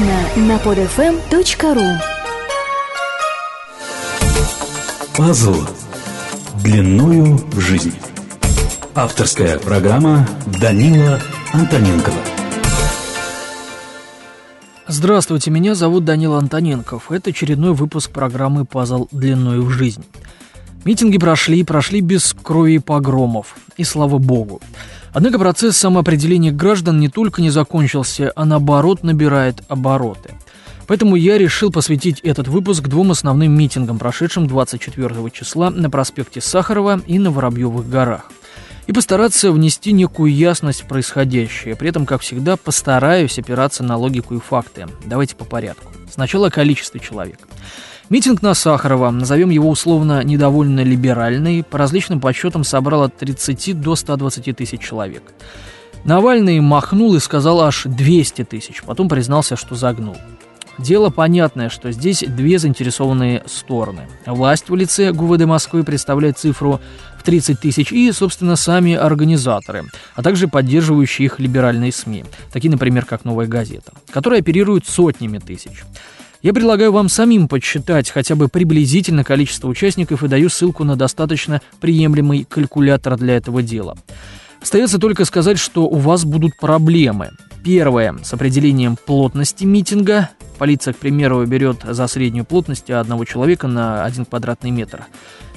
эксклюзивно на podfm.ru Пазл длиною в жизнь. Авторская программа Данила Антоненкова. Здравствуйте, меня зовут Данил Антоненков. Это очередной выпуск программы «Пазл длиною в жизнь». Митинги прошли, прошли без крови и погромов. И слава богу. Однако процесс самоопределения граждан не только не закончился, а наоборот набирает обороты. Поэтому я решил посвятить этот выпуск двум основным митингам, прошедшим 24 числа на проспекте Сахарова и на Воробьевых горах. И постараться внести некую ясность в происходящее. При этом, как всегда, постараюсь опираться на логику и факты. Давайте по порядку. Сначала количество человек. Митинг на Сахарова, назовем его условно недовольно либеральный, по различным подсчетам собрал от 30 до 120 тысяч человек. Навальный махнул и сказал аж 200 тысяч, потом признался, что загнул. Дело понятное, что здесь две заинтересованные стороны. Власть в лице ГУВД Москвы представляет цифру в 30 тысяч и, собственно, сами организаторы, а также поддерживающие их либеральные СМИ, такие, например, как «Новая газета», которые оперируют сотнями тысяч. Я предлагаю вам самим подсчитать хотя бы приблизительно количество участников и даю ссылку на достаточно приемлемый калькулятор для этого дела. Остается только сказать, что у вас будут проблемы. Первое – с определением плотности митинга. Полиция, к примеру, берет за среднюю плотность одного человека на один квадратный метр,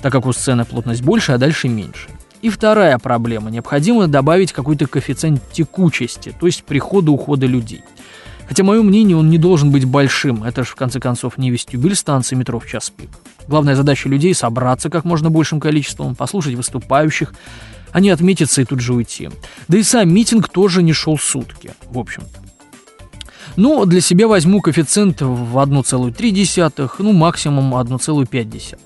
так как у сцены плотность больше, а дальше меньше. И вторая проблема – необходимо добавить какой-то коэффициент текучести, то есть прихода-ухода людей – Хотя, мое мнение, он не должен быть большим. Это же, в конце концов, не вестибюль станции метро в час пик. Главная задача людей — собраться как можно большим количеством, послушать выступающих, не отметиться и тут же уйти. Да и сам митинг тоже не шел сутки, в общем-то. Ну, для себя возьму коэффициент в 1,3, ну, максимум 1,5.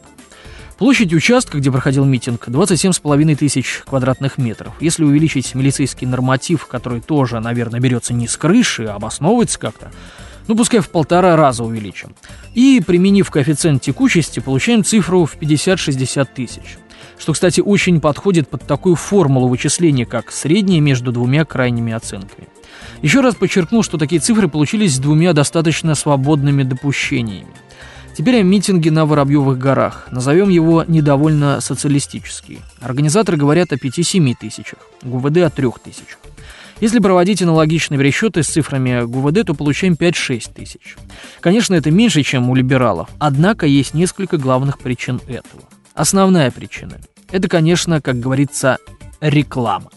Площадь участка, где проходил митинг, 27,5 тысяч квадратных метров. Если увеличить милицейский норматив, который тоже, наверное, берется не с крыши, а обосновывается как-то, ну, пускай в полтора раза увеличим. И, применив коэффициент текучести, получаем цифру в 50-60 тысяч. Что, кстати, очень подходит под такую формулу вычисления, как среднее между двумя крайними оценками. Еще раз подчеркну, что такие цифры получились с двумя достаточно свободными допущениями. Теперь о митинге на Воробьевых горах. Назовем его недовольно социалистический. Организаторы говорят о 5-7 тысячах, ГУВД о 3 тысячах. Если проводить аналогичные пересчеты с цифрами ГУВД, то получаем 5-6 тысяч. Конечно, это меньше, чем у либералов, однако есть несколько главных причин этого. Основная причина – это, конечно, как говорится, реклама.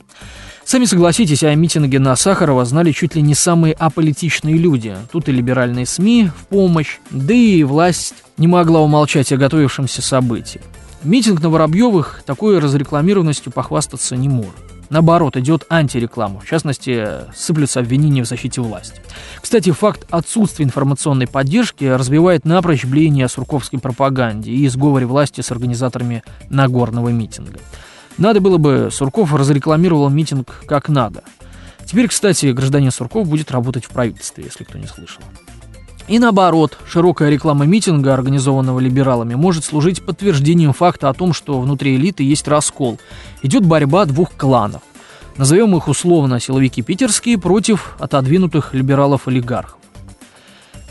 Сами согласитесь, о митинге на Сахарова знали чуть ли не самые аполитичные люди. Тут и либеральные СМИ в помощь, да и власть не могла умолчать о готовившемся событии. Митинг на Воробьевых такой разрекламированностью похвастаться не может. Наоборот, идет антиреклама. В частности, сыплются обвинения в защите власти. Кстати, факт отсутствия информационной поддержки развивает напрочь блеяние о сурковской пропаганде и сговоре власти с организаторами Нагорного митинга. Надо было бы, Сурков разрекламировал митинг как надо. Теперь, кстати, гражданин Сурков будет работать в правительстве, если кто не слышал. И наоборот, широкая реклама митинга, организованного либералами, может служить подтверждением факта о том, что внутри элиты есть раскол. Идет борьба двух кланов. Назовем их условно силовики питерские против отодвинутых либералов-олигархов.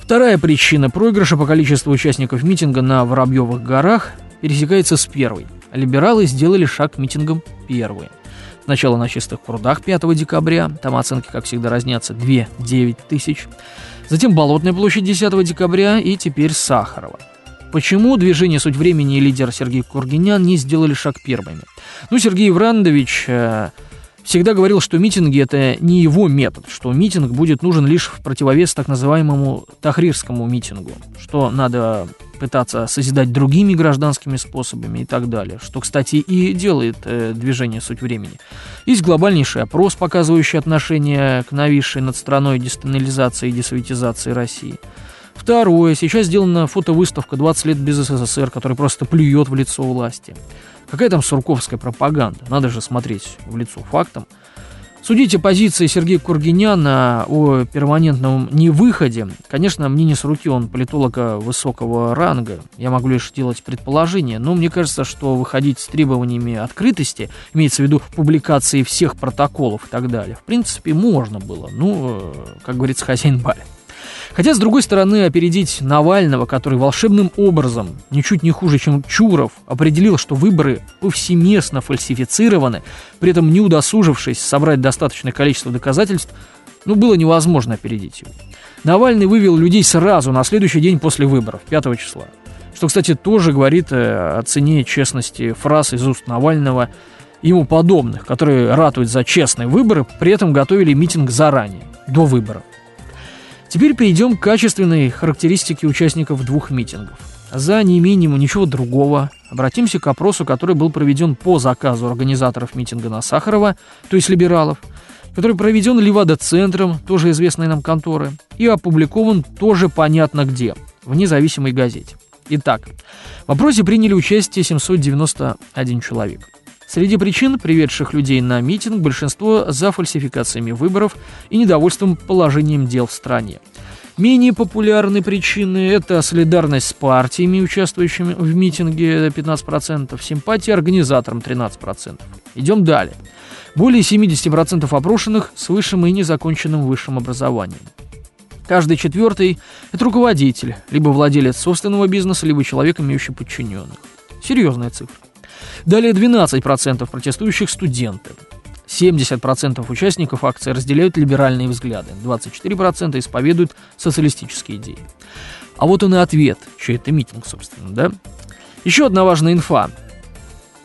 Вторая причина проигрыша по количеству участников митинга на Воробьевых горах пересекается с первой – Либералы сделали шаг к митингам первые. Сначала на чистых прудах 5 декабря, там оценки, как всегда, разнятся 2-9 тысяч. Затем Болотная площадь 10 декабря и теперь Сахарова. Почему движение «Суть времени» и лидер Сергей Кургинян не сделали шаг первыми? Ну, Сергей Врандович э, всегда говорил, что митинги – это не его метод, что митинг будет нужен лишь в противовес так называемому тахрирскому митингу, что надо пытаться созидать другими гражданскими способами и так далее, что, кстати, и делает э, движение «Суть времени». Есть глобальнейший опрос, показывающий отношение к нависшей над страной дестанализации и десоветизации России. Второе. Сейчас сделана фотовыставка «20 лет без СССР», который просто плюет в лицо власти. Какая там сурковская пропаганда? Надо же смотреть в лицо фактам. Судите позиции Сергея Кургиняна о перманентном невыходе. Конечно, мне не с руки, он политолога высокого ранга. Я могу лишь делать предположения, но мне кажется, что выходить с требованиями открытости, имеется в виду публикации всех протоколов и так далее, в принципе, можно было. Ну, э, как говорится, хозяин барин. Хотя, с другой стороны, опередить Навального, который волшебным образом, ничуть не хуже, чем Чуров, определил, что выборы повсеместно фальсифицированы, при этом не удосужившись собрать достаточное количество доказательств, ну, было невозможно опередить его. Навальный вывел людей сразу, на следующий день после выборов, 5 числа. Что, кстати, тоже говорит э, о цене честности фраз из уст Навального ему подобных, которые ратуют за честные выборы, при этом готовили митинг заранее, до выборов. Теперь перейдем к качественной характеристике участников двух митингов. За неимением ничего другого обратимся к опросу, который был проведен по заказу организаторов митинга на Сахарова, то есть либералов, который проведен Левада-центром, тоже известной нам конторы, и опубликован тоже понятно где, в независимой газете. Итак, в опросе приняли участие 791 человек. Среди причин, приведших людей на митинг, большинство за фальсификациями выборов и недовольством положением дел в стране. Менее популярные причины – это солидарность с партиями, участвующими в митинге 15%, симпатия организаторам 13%. Идем далее. Более 70% опрошенных с высшим и незаконченным высшим образованием. Каждый четвертый – это руководитель, либо владелец собственного бизнеса, либо человек, имеющий подчиненных. Серьезная цифра. Далее 12% протестующих студенты. 70% участников акции разделяют либеральные взгляды, 24% исповедуют социалистические идеи. А вот он и ответ, что это митинг, собственно, да? Еще одна важная инфа.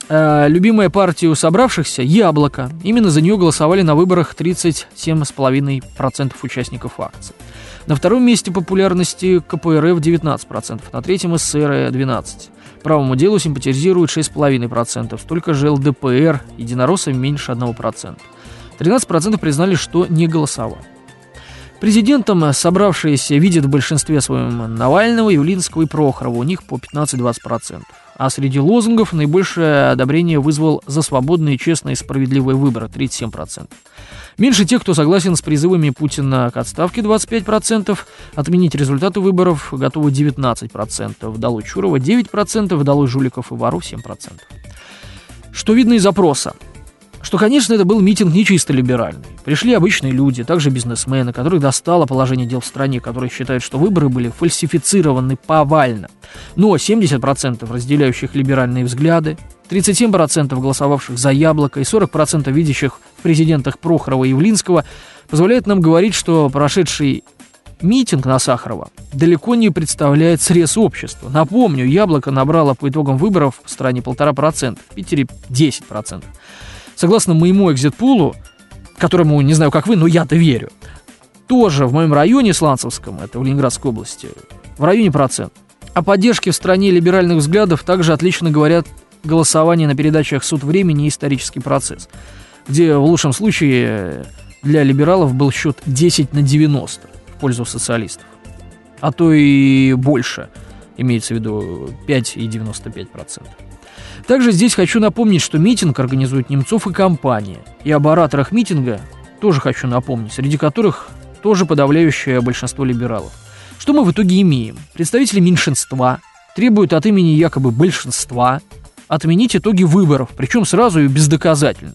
Э, любимая партия у собравшихся – «Яблоко». Именно за нее голосовали на выборах 37,5% участников акции. На втором месте популярности КПРФ 19%, на третьем СССР 12%. Правому делу симпатизирует 6,5%, столько же ЛДПР, единороссам меньше 1%. 13% признали, что не голосовали. Президентом собравшиеся видят в большинстве своем Навального, Явлинского и Прохорова, у них по 15-20%. А среди лозунгов наибольшее одобрение вызвал за свободные, честные и справедливые выборы 37%. Меньше тех, кто согласен с призывами Путина к отставке 25%, отменить результаты выборов готовы 19%, долой Чурова 9%, долой жуликов и воров 7%. Что видно из опроса? Что, конечно, это был митинг не чисто либеральный. Пришли обычные люди, также бизнесмены, которых достало положение дел в стране, которые считают, что выборы были фальсифицированы повально. Но 70% разделяющих либеральные взгляды, 37% голосовавших за яблоко и 40% видящих в президентах Прохорова и Явлинского позволяет нам говорить, что прошедший митинг на Сахарова далеко не представляет срез общества. Напомню, яблоко набрало по итогам выборов в стране полтора процента, в Питере 10%. Согласно моему экзитпулу, которому не знаю, как вы, но я-то верю, тоже в моем районе Сланцевском, это в Ленинградской области, в районе процент. О поддержке в стране либеральных взглядов также отлично говорят голосование на передачах «Суд времени» и «Исторический процесс», где в лучшем случае для либералов был счет 10 на 90 в пользу социалистов. А то и больше, имеется в виду 5,95%. Также здесь хочу напомнить, что митинг организует Немцов и компания. И об ораторах митинга тоже хочу напомнить, среди которых тоже подавляющее большинство либералов. Что мы в итоге имеем? Представители меньшинства требуют от имени якобы большинства отменить итоги выборов, причем сразу и бездоказательно.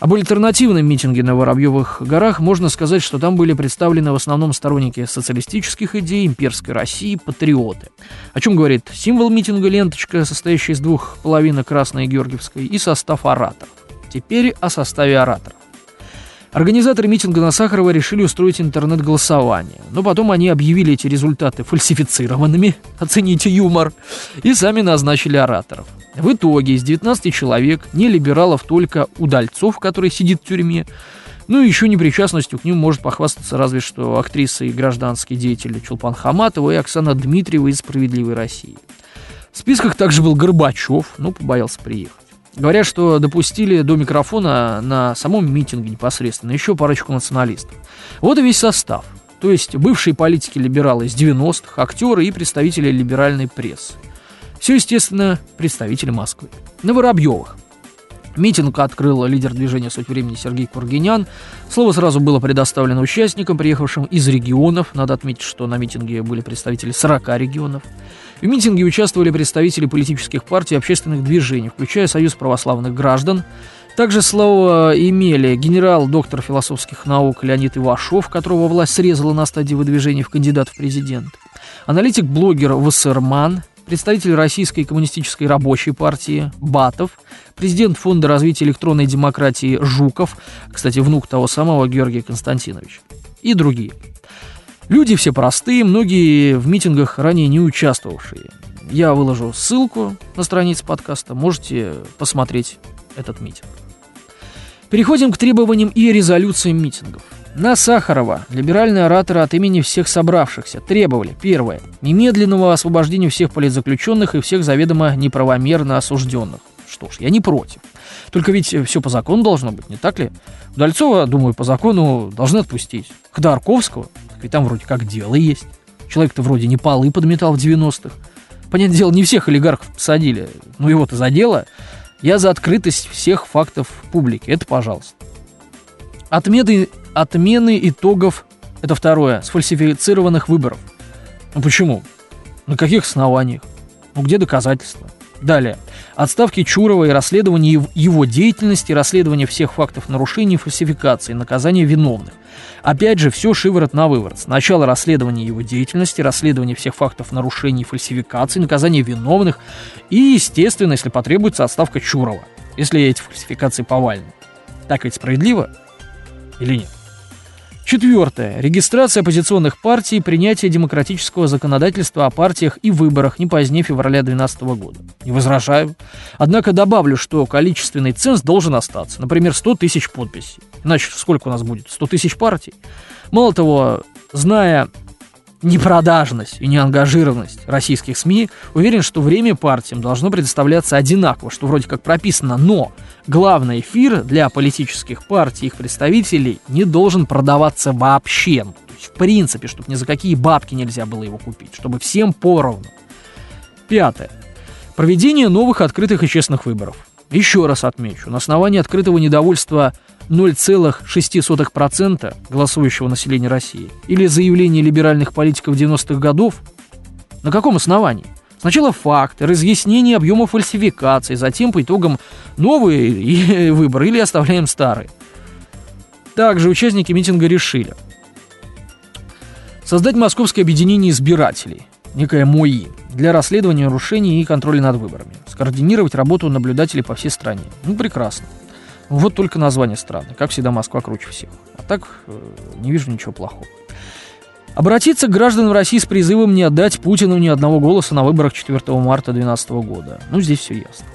Об альтернативном митинге на Воробьевых горах можно сказать, что там были представлены в основном сторонники социалистических идей, имперской России, патриоты. О чем говорит символ митинга ленточка, состоящая из двух половинок красной и георгиевской, и состав ораторов. Теперь о составе ораторов. Организаторы митинга на Сахарова решили устроить интернет-голосование, но потом они объявили эти результаты фальсифицированными, оцените юмор, и сами назначили ораторов. В итоге из 19 человек, не либералов, только Удальцов, который сидит в тюрьме, ну и еще непричастностью к ним может похвастаться разве что актриса и гражданский деятель Чулпан Хаматова и Оксана Дмитриева из «Справедливой России». В списках также был Горбачев, но побоялся приехать. Говорят, что допустили до микрофона на самом митинге непосредственно еще парочку националистов. Вот и весь состав. То есть бывшие политики-либералы из 90-х, актеры и представители либеральной прессы. Все, естественно, представители Москвы. На Воробьевых. Митинг открыл лидер движения «Суть времени» Сергей Кургинян. Слово сразу было предоставлено участникам, приехавшим из регионов. Надо отметить, что на митинге были представители 40 регионов. В митинге участвовали представители политических партий и общественных движений, включая Союз православных граждан, Также слово имели генерал, доктор философских наук Леонид Ивашов, которого власть срезала на стадии выдвижения в кандидат в президент. Аналитик-блогер Вассерман, представитель Российской коммунистической рабочей партии Батов, президент Фонда развития электронной демократии Жуков, кстати, внук того самого Георгия Константиновича, и другие. Люди все простые, многие в митингах ранее не участвовавшие. Я выложу ссылку на странице подкаста, можете посмотреть этот митинг. Переходим к требованиям и резолюциям митингов. На Сахарова либеральные ораторы от имени всех собравшихся требовали, первое, немедленного освобождения всех политзаключенных и всех заведомо неправомерно осужденных. Что ж, я не против. Только ведь все по закону должно быть, не так ли? Дальцова, думаю, по закону должны отпустить. Ходорковского, ведь там вроде как дело есть. Человек-то вроде не полы подметал в 90-х. Понятное дело, не всех олигархов посадили, но его-то за дело. Я за открытость всех фактов публики. Это пожалуйста. Отмены, отмены итогов, это второе, сфальсифицированных выборов. Ну почему? На каких основаниях? Ну где доказательства? Далее. Отставки Чурова и расследование его деятельности, расследование всех фактов нарушений фальсификации, наказание виновных. Опять же, все шиворот на выворот. Сначала расследование его деятельности, расследование всех фактов нарушений и фальсификаций, наказание виновных и, естественно, если потребуется, отставка Чурова, если эти фальсификации повальны. Так ведь справедливо или нет? Четвертое. Регистрация оппозиционных партий и принятие демократического законодательства о партиях и выборах не позднее февраля 2012 года. Не возражаю. Однако добавлю, что количественный ценз должен остаться. Например, 100 тысяч подписей. Иначе сколько у нас будет? 100 тысяч партий? Мало того, зная непродажность и неангажированность российских СМИ, уверен, что время партиям должно предоставляться одинаково, что вроде как прописано, но главный эфир для политических партий и их представителей не должен продаваться вообще. То есть, в принципе, чтобы ни за какие бабки нельзя было его купить, чтобы всем поровну. Пятое. Проведение новых открытых и честных выборов. Еще раз отмечу, на основании открытого недовольства 0,6% голосующего населения России или заявление либеральных политиков 90-х годов? На каком основании? Сначала факты, разъяснение объема фальсификаций, затем по итогам новые выборы или оставляем старые. Также участники митинга решили создать Московское объединение избирателей, некое МОИ, для расследования нарушений и контроля над выборами, скоординировать работу наблюдателей по всей стране. Ну, прекрасно. Вот только название странное. Как всегда, Москва круче всех. А так э, не вижу ничего плохого. Обратиться к гражданам России с призывом не отдать Путину ни одного голоса на выборах 4 марта 2012 года. Ну, здесь все ясно.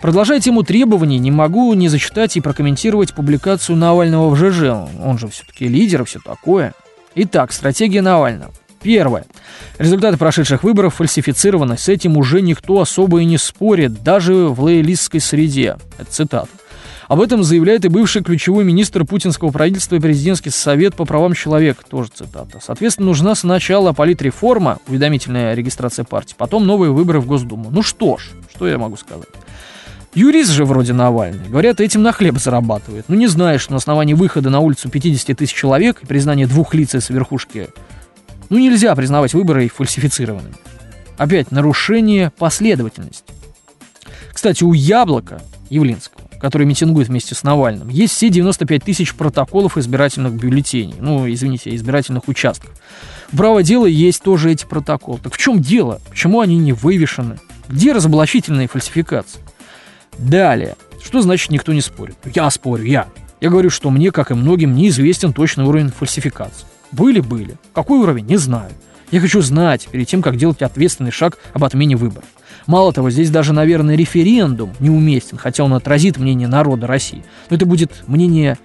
Продолжая тему требований, не могу не зачитать и прокомментировать публикацию Навального в ЖЖ. Он же все-таки лидер все такое. Итак, стратегия Навального. Первое. Результаты прошедших выборов фальсифицированы. С этим уже никто особо и не спорит, даже в лоялистской среде. Это цитата. Об этом заявляет и бывший ключевой министр путинского правительства и президентский совет по правам человека, тоже цитата. Соответственно, нужна сначала политреформа, уведомительная регистрация партии, потом новые выборы в Госдуму. Ну что ж, что я могу сказать? Юрист же вроде Навальный. Говорят, этим на хлеб зарабатывает. Ну не знаешь, на основании выхода на улицу 50 тысяч человек и признания двух лиц с верхушки, ну нельзя признавать выборы фальсифицированными. Опять нарушение последовательности. Кстати, у Яблока, Явлинского, который митингует вместе с Навальным, есть все 95 тысяч протоколов избирательных бюллетеней, ну, извините, избирательных участков. Право дела есть тоже эти протоколы. Так в чем дело? Почему они не вывешены? Где разоблачительные фальсификации? Далее. Что значит никто не спорит? Я спорю, я. Я говорю, что мне, как и многим, неизвестен точный уровень фальсификации. Были-были. Какой уровень? Не знаю. Я хочу знать перед тем, как делать ответственный шаг об отмене выборов. Мало того, здесь даже, наверное, референдум неуместен, хотя он отразит мнение народа России. Но это будет мнение,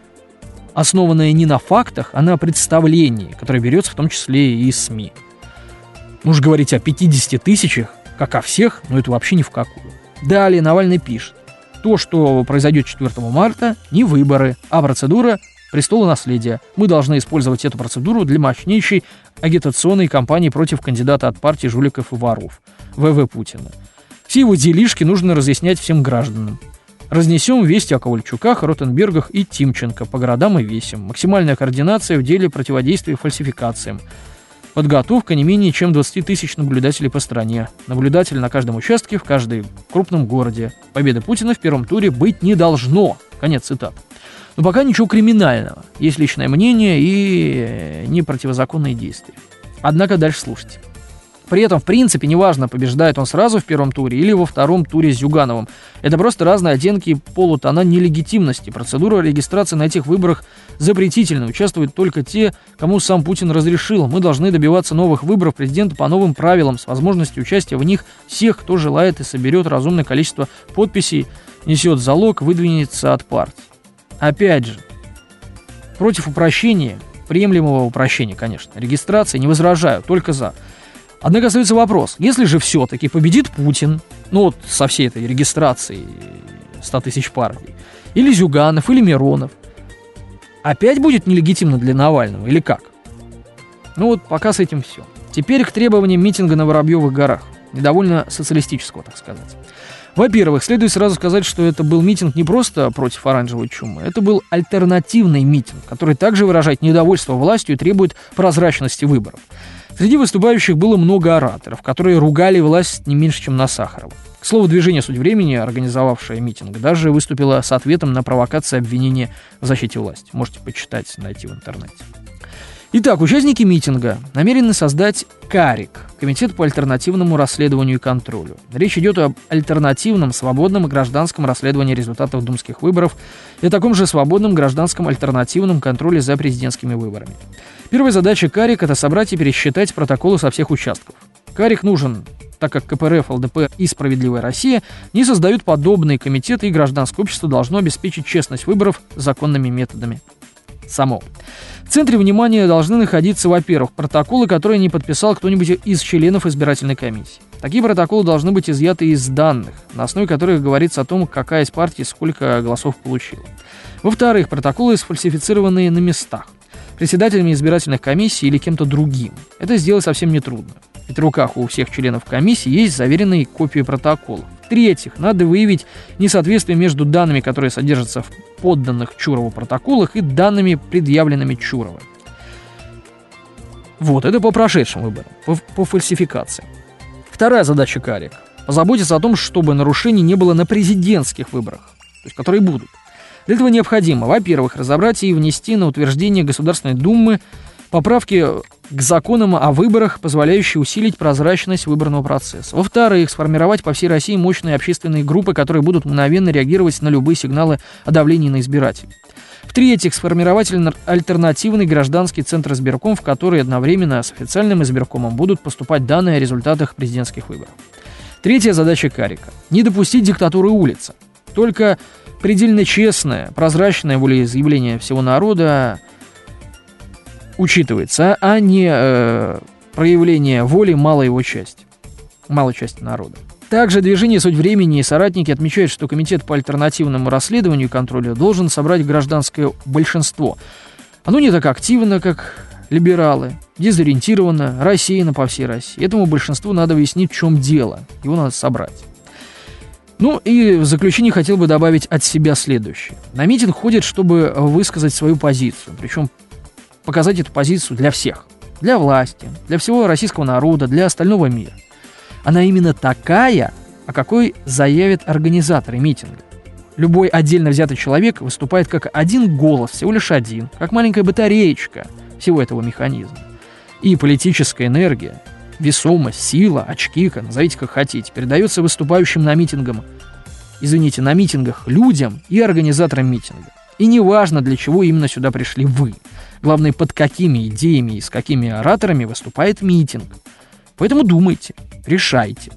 основанное не на фактах, а на представлении, которое берется в том числе и из СМИ. Ну уж говорить о 50 тысячах, как о всех, но это вообще ни в какую. Далее Навальный пишет. То, что произойдет 4 марта, не выборы, а процедура престола наследия. Мы должны использовать эту процедуру для мощнейшей агитационной кампании против кандидата от партии жуликов и воров, ВВ Путина. Все его делишки нужно разъяснять всем гражданам. Разнесем вести о Ковальчуках, Ротенбергах и Тимченко по городам и весям. Максимальная координация в деле противодействия фальсификациям. Подготовка не менее чем 20 тысяч наблюдателей по стране. Наблюдатель на каждом участке в каждом крупном городе. Победы Путина в первом туре быть не должно. Конец цитаты. Но пока ничего криминального. Есть личное мнение и не противозаконные действия. Однако дальше слушайте. При этом, в принципе, неважно, побеждает он сразу в первом туре или во втором туре с Зюгановым. Это просто разные оттенки полутона нелегитимности. Процедура регистрации на этих выборах запретительна. Участвуют только те, кому сам Путин разрешил. Мы должны добиваться новых выборов президента по новым правилам, с возможностью участия в них всех, кто желает и соберет разумное количество подписей, несет залог, выдвинется от партии. Опять же, против упрощения, приемлемого упрощения, конечно, регистрации не возражаю, только за. Однако остается вопрос, если же все-таки победит Путин, ну вот со всей этой регистрацией 100 тысяч партий, или Зюганов, или Миронов, опять будет нелегитимно для Навального или как? Ну вот пока с этим все. Теперь к требованиям митинга на Воробьевых горах, недовольно социалистического, так сказать. Во-первых, следует сразу сказать, что это был митинг не просто против оранжевой чумы, это был альтернативный митинг, который также выражает недовольство властью и требует прозрачности выборов. Среди выступающих было много ораторов, которые ругали власть не меньше, чем на Сахарова. К слову, движение «Суть времени», организовавшее митинг, даже выступило с ответом на провокации обвинения в защите власти. Можете почитать, найти в интернете. Итак, участники митинга намерены создать КАРИК – Комитет по альтернативному расследованию и контролю. Речь идет об альтернативном, свободном гражданском расследовании результатов думских выборов и о таком же свободном гражданском альтернативном контроле за президентскими выборами. Первая задача КАРИК – это собрать и пересчитать протоколы со всех участков. КАРИК нужен так как КПРФ, ЛДПР и «Справедливая Россия» не создают подобные комитеты, и гражданское общество должно обеспечить честность выборов законными методами само. В центре внимания должны находиться, во-первых, протоколы, которые не подписал кто-нибудь из членов избирательной комиссии. Такие протоколы должны быть изъяты из данных, на основе которых говорится о том, какая из партий сколько голосов получила. Во-вторых, протоколы сфальсифицированные на местах председателями избирательных комиссий или кем-то другим. Это сделать совсем нетрудно. Ведь в руках у всех членов комиссии есть заверенные копии протоколов. В-третьих, надо выявить несоответствие между данными, которые содержатся в подданных Чурову протоколах, и данными, предъявленными Чурова. Вот, это по прошедшим выборам, по, по фальсификации. Вторая задача Карик – позаботиться о том, чтобы нарушений не было на президентских выборах, то есть которые будут. Для этого необходимо, во-первых, разобрать и внести на утверждение Государственной Думы поправки к законам о выборах, позволяющие усилить прозрачность выборного процесса. Во-вторых, сформировать по всей России мощные общественные группы, которые будут мгновенно реагировать на любые сигналы о давлении на избирателей. В-третьих, сформировать альтернативный гражданский центр избирком, в который одновременно с официальным избиркомом будут поступать данные о результатах президентских выборов. Третья задача Карика – не допустить диктатуры улицы. Только предельно честное, прозрачное волеизъявление всего народа учитывается, а не э, проявление воли малой его части, малой части народа. Также движение «Суть времени» и соратники отмечают, что Комитет по альтернативному расследованию и контролю должен собрать гражданское большинство. Оно не так активно, как либералы, дезориентировано, рассеяно по всей России. Этому большинству надо выяснить, в чем дело. Его надо собрать. Ну и в заключение хотел бы добавить от себя следующее. На митинг ходят, чтобы высказать свою позицию. Причем показать эту позицию для всех. Для власти, для всего российского народа, для остального мира. Она именно такая, о какой заявят организаторы митинга. Любой отдельно взятый человек выступает как один голос, всего лишь один, как маленькая батареечка всего этого механизма. И политическая энергия, весомость, сила, очки, назовите как хотите, передается выступающим на митингам, извините, на митингах людям и организаторам митинга. И неважно, для чего именно сюда пришли вы. Главное, под какими идеями и с какими ораторами выступает митинг. Поэтому думайте, решайте.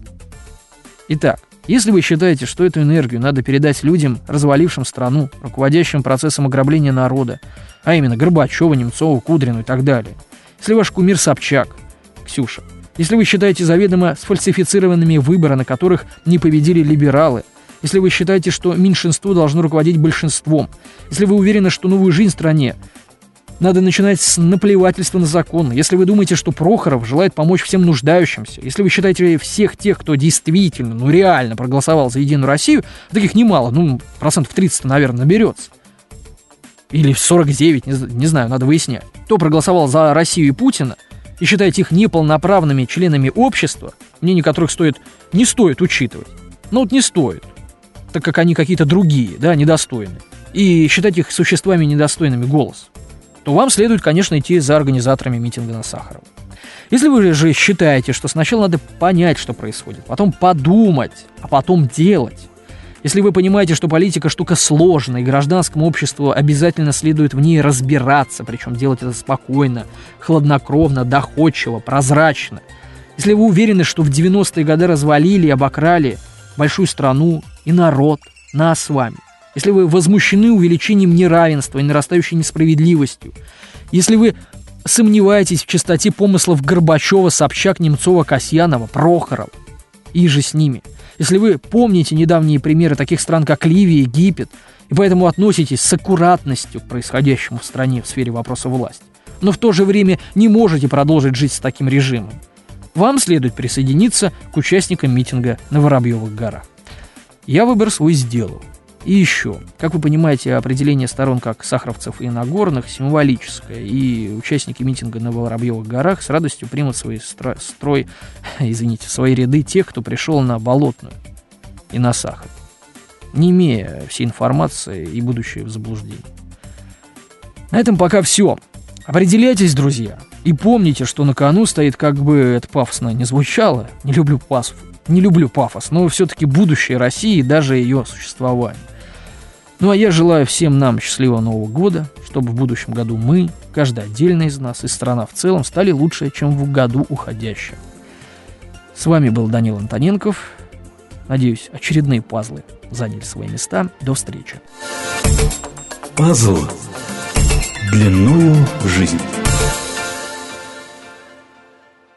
Итак, если вы считаете, что эту энергию надо передать людям, развалившим страну, руководящим процессом ограбления народа, а именно Горбачева, Немцова, Кудрину и так далее, если ваш кумир Собчак, Ксюша, если вы считаете заведомо сфальсифицированными выборы, на которых не победили либералы, если вы считаете, что меньшинство должно руководить большинством, если вы уверены, что новую жизнь стране надо начинать с наплевательства на закон. Если вы думаете, что Прохоров желает помочь всем нуждающимся, если вы считаете всех тех, кто действительно, ну реально проголосовал за Единую Россию, таких немало, ну процентов 30, наверное, наберется. Или 49, не, не знаю, надо выяснять. Кто проголосовал за Россию и Путина, и считаете их неполноправными членами общества, мнение которых стоит, не стоит учитывать. Ну вот не стоит, так как они какие-то другие, да, недостойные. и считать их существами недостойными голос, то вам следует, конечно, идти за организаторами митинга на Сахарова. Если вы же считаете, что сначала надо понять, что происходит, потом подумать, а потом делать, если вы понимаете, что политика штука сложная, и гражданскому обществу обязательно следует в ней разбираться, причем делать это спокойно, хладнокровно, доходчиво, прозрачно. Если вы уверены, что в 90-е годы развалили и обокрали большую страну и народ, нас с вами. Если вы возмущены увеличением неравенства и нарастающей несправедливостью. Если вы сомневаетесь в чистоте помыслов Горбачева, Собчак, Немцова, Касьянова, Прохорова и же с ними. Если вы помните недавние примеры таких стран, как Ливия, Египет, и поэтому относитесь с аккуратностью к происходящему в стране в сфере вопроса власти, но в то же время не можете продолжить жить с таким режимом, вам следует присоединиться к участникам митинга на Воробьевых горах. Я выбор свой сделал. И еще, как вы понимаете, определение сторон как Сахаровцев и Нагорных символическое, и участники митинга на Воробьевых горах с радостью примут свой строй, строй, извините, свои ряды тех, кто пришел на Болотную и на Сахар, не имея всей информации и будущее в заблуждении. На этом пока все. Определяйтесь, друзья, и помните, что на кону стоит, как бы это пафосно не звучало, не люблю пафос, не люблю пафос, но все-таки будущее России и даже ее существование. Ну а я желаю всем нам счастливого Нового года, чтобы в будущем году мы, каждый отдельно из нас и страна в целом стали лучше, чем в году уходящем. С вами был Данил Антоненков. Надеюсь, очередные пазлы заняли свои места. До встречи. Пазл длиною в жизнь.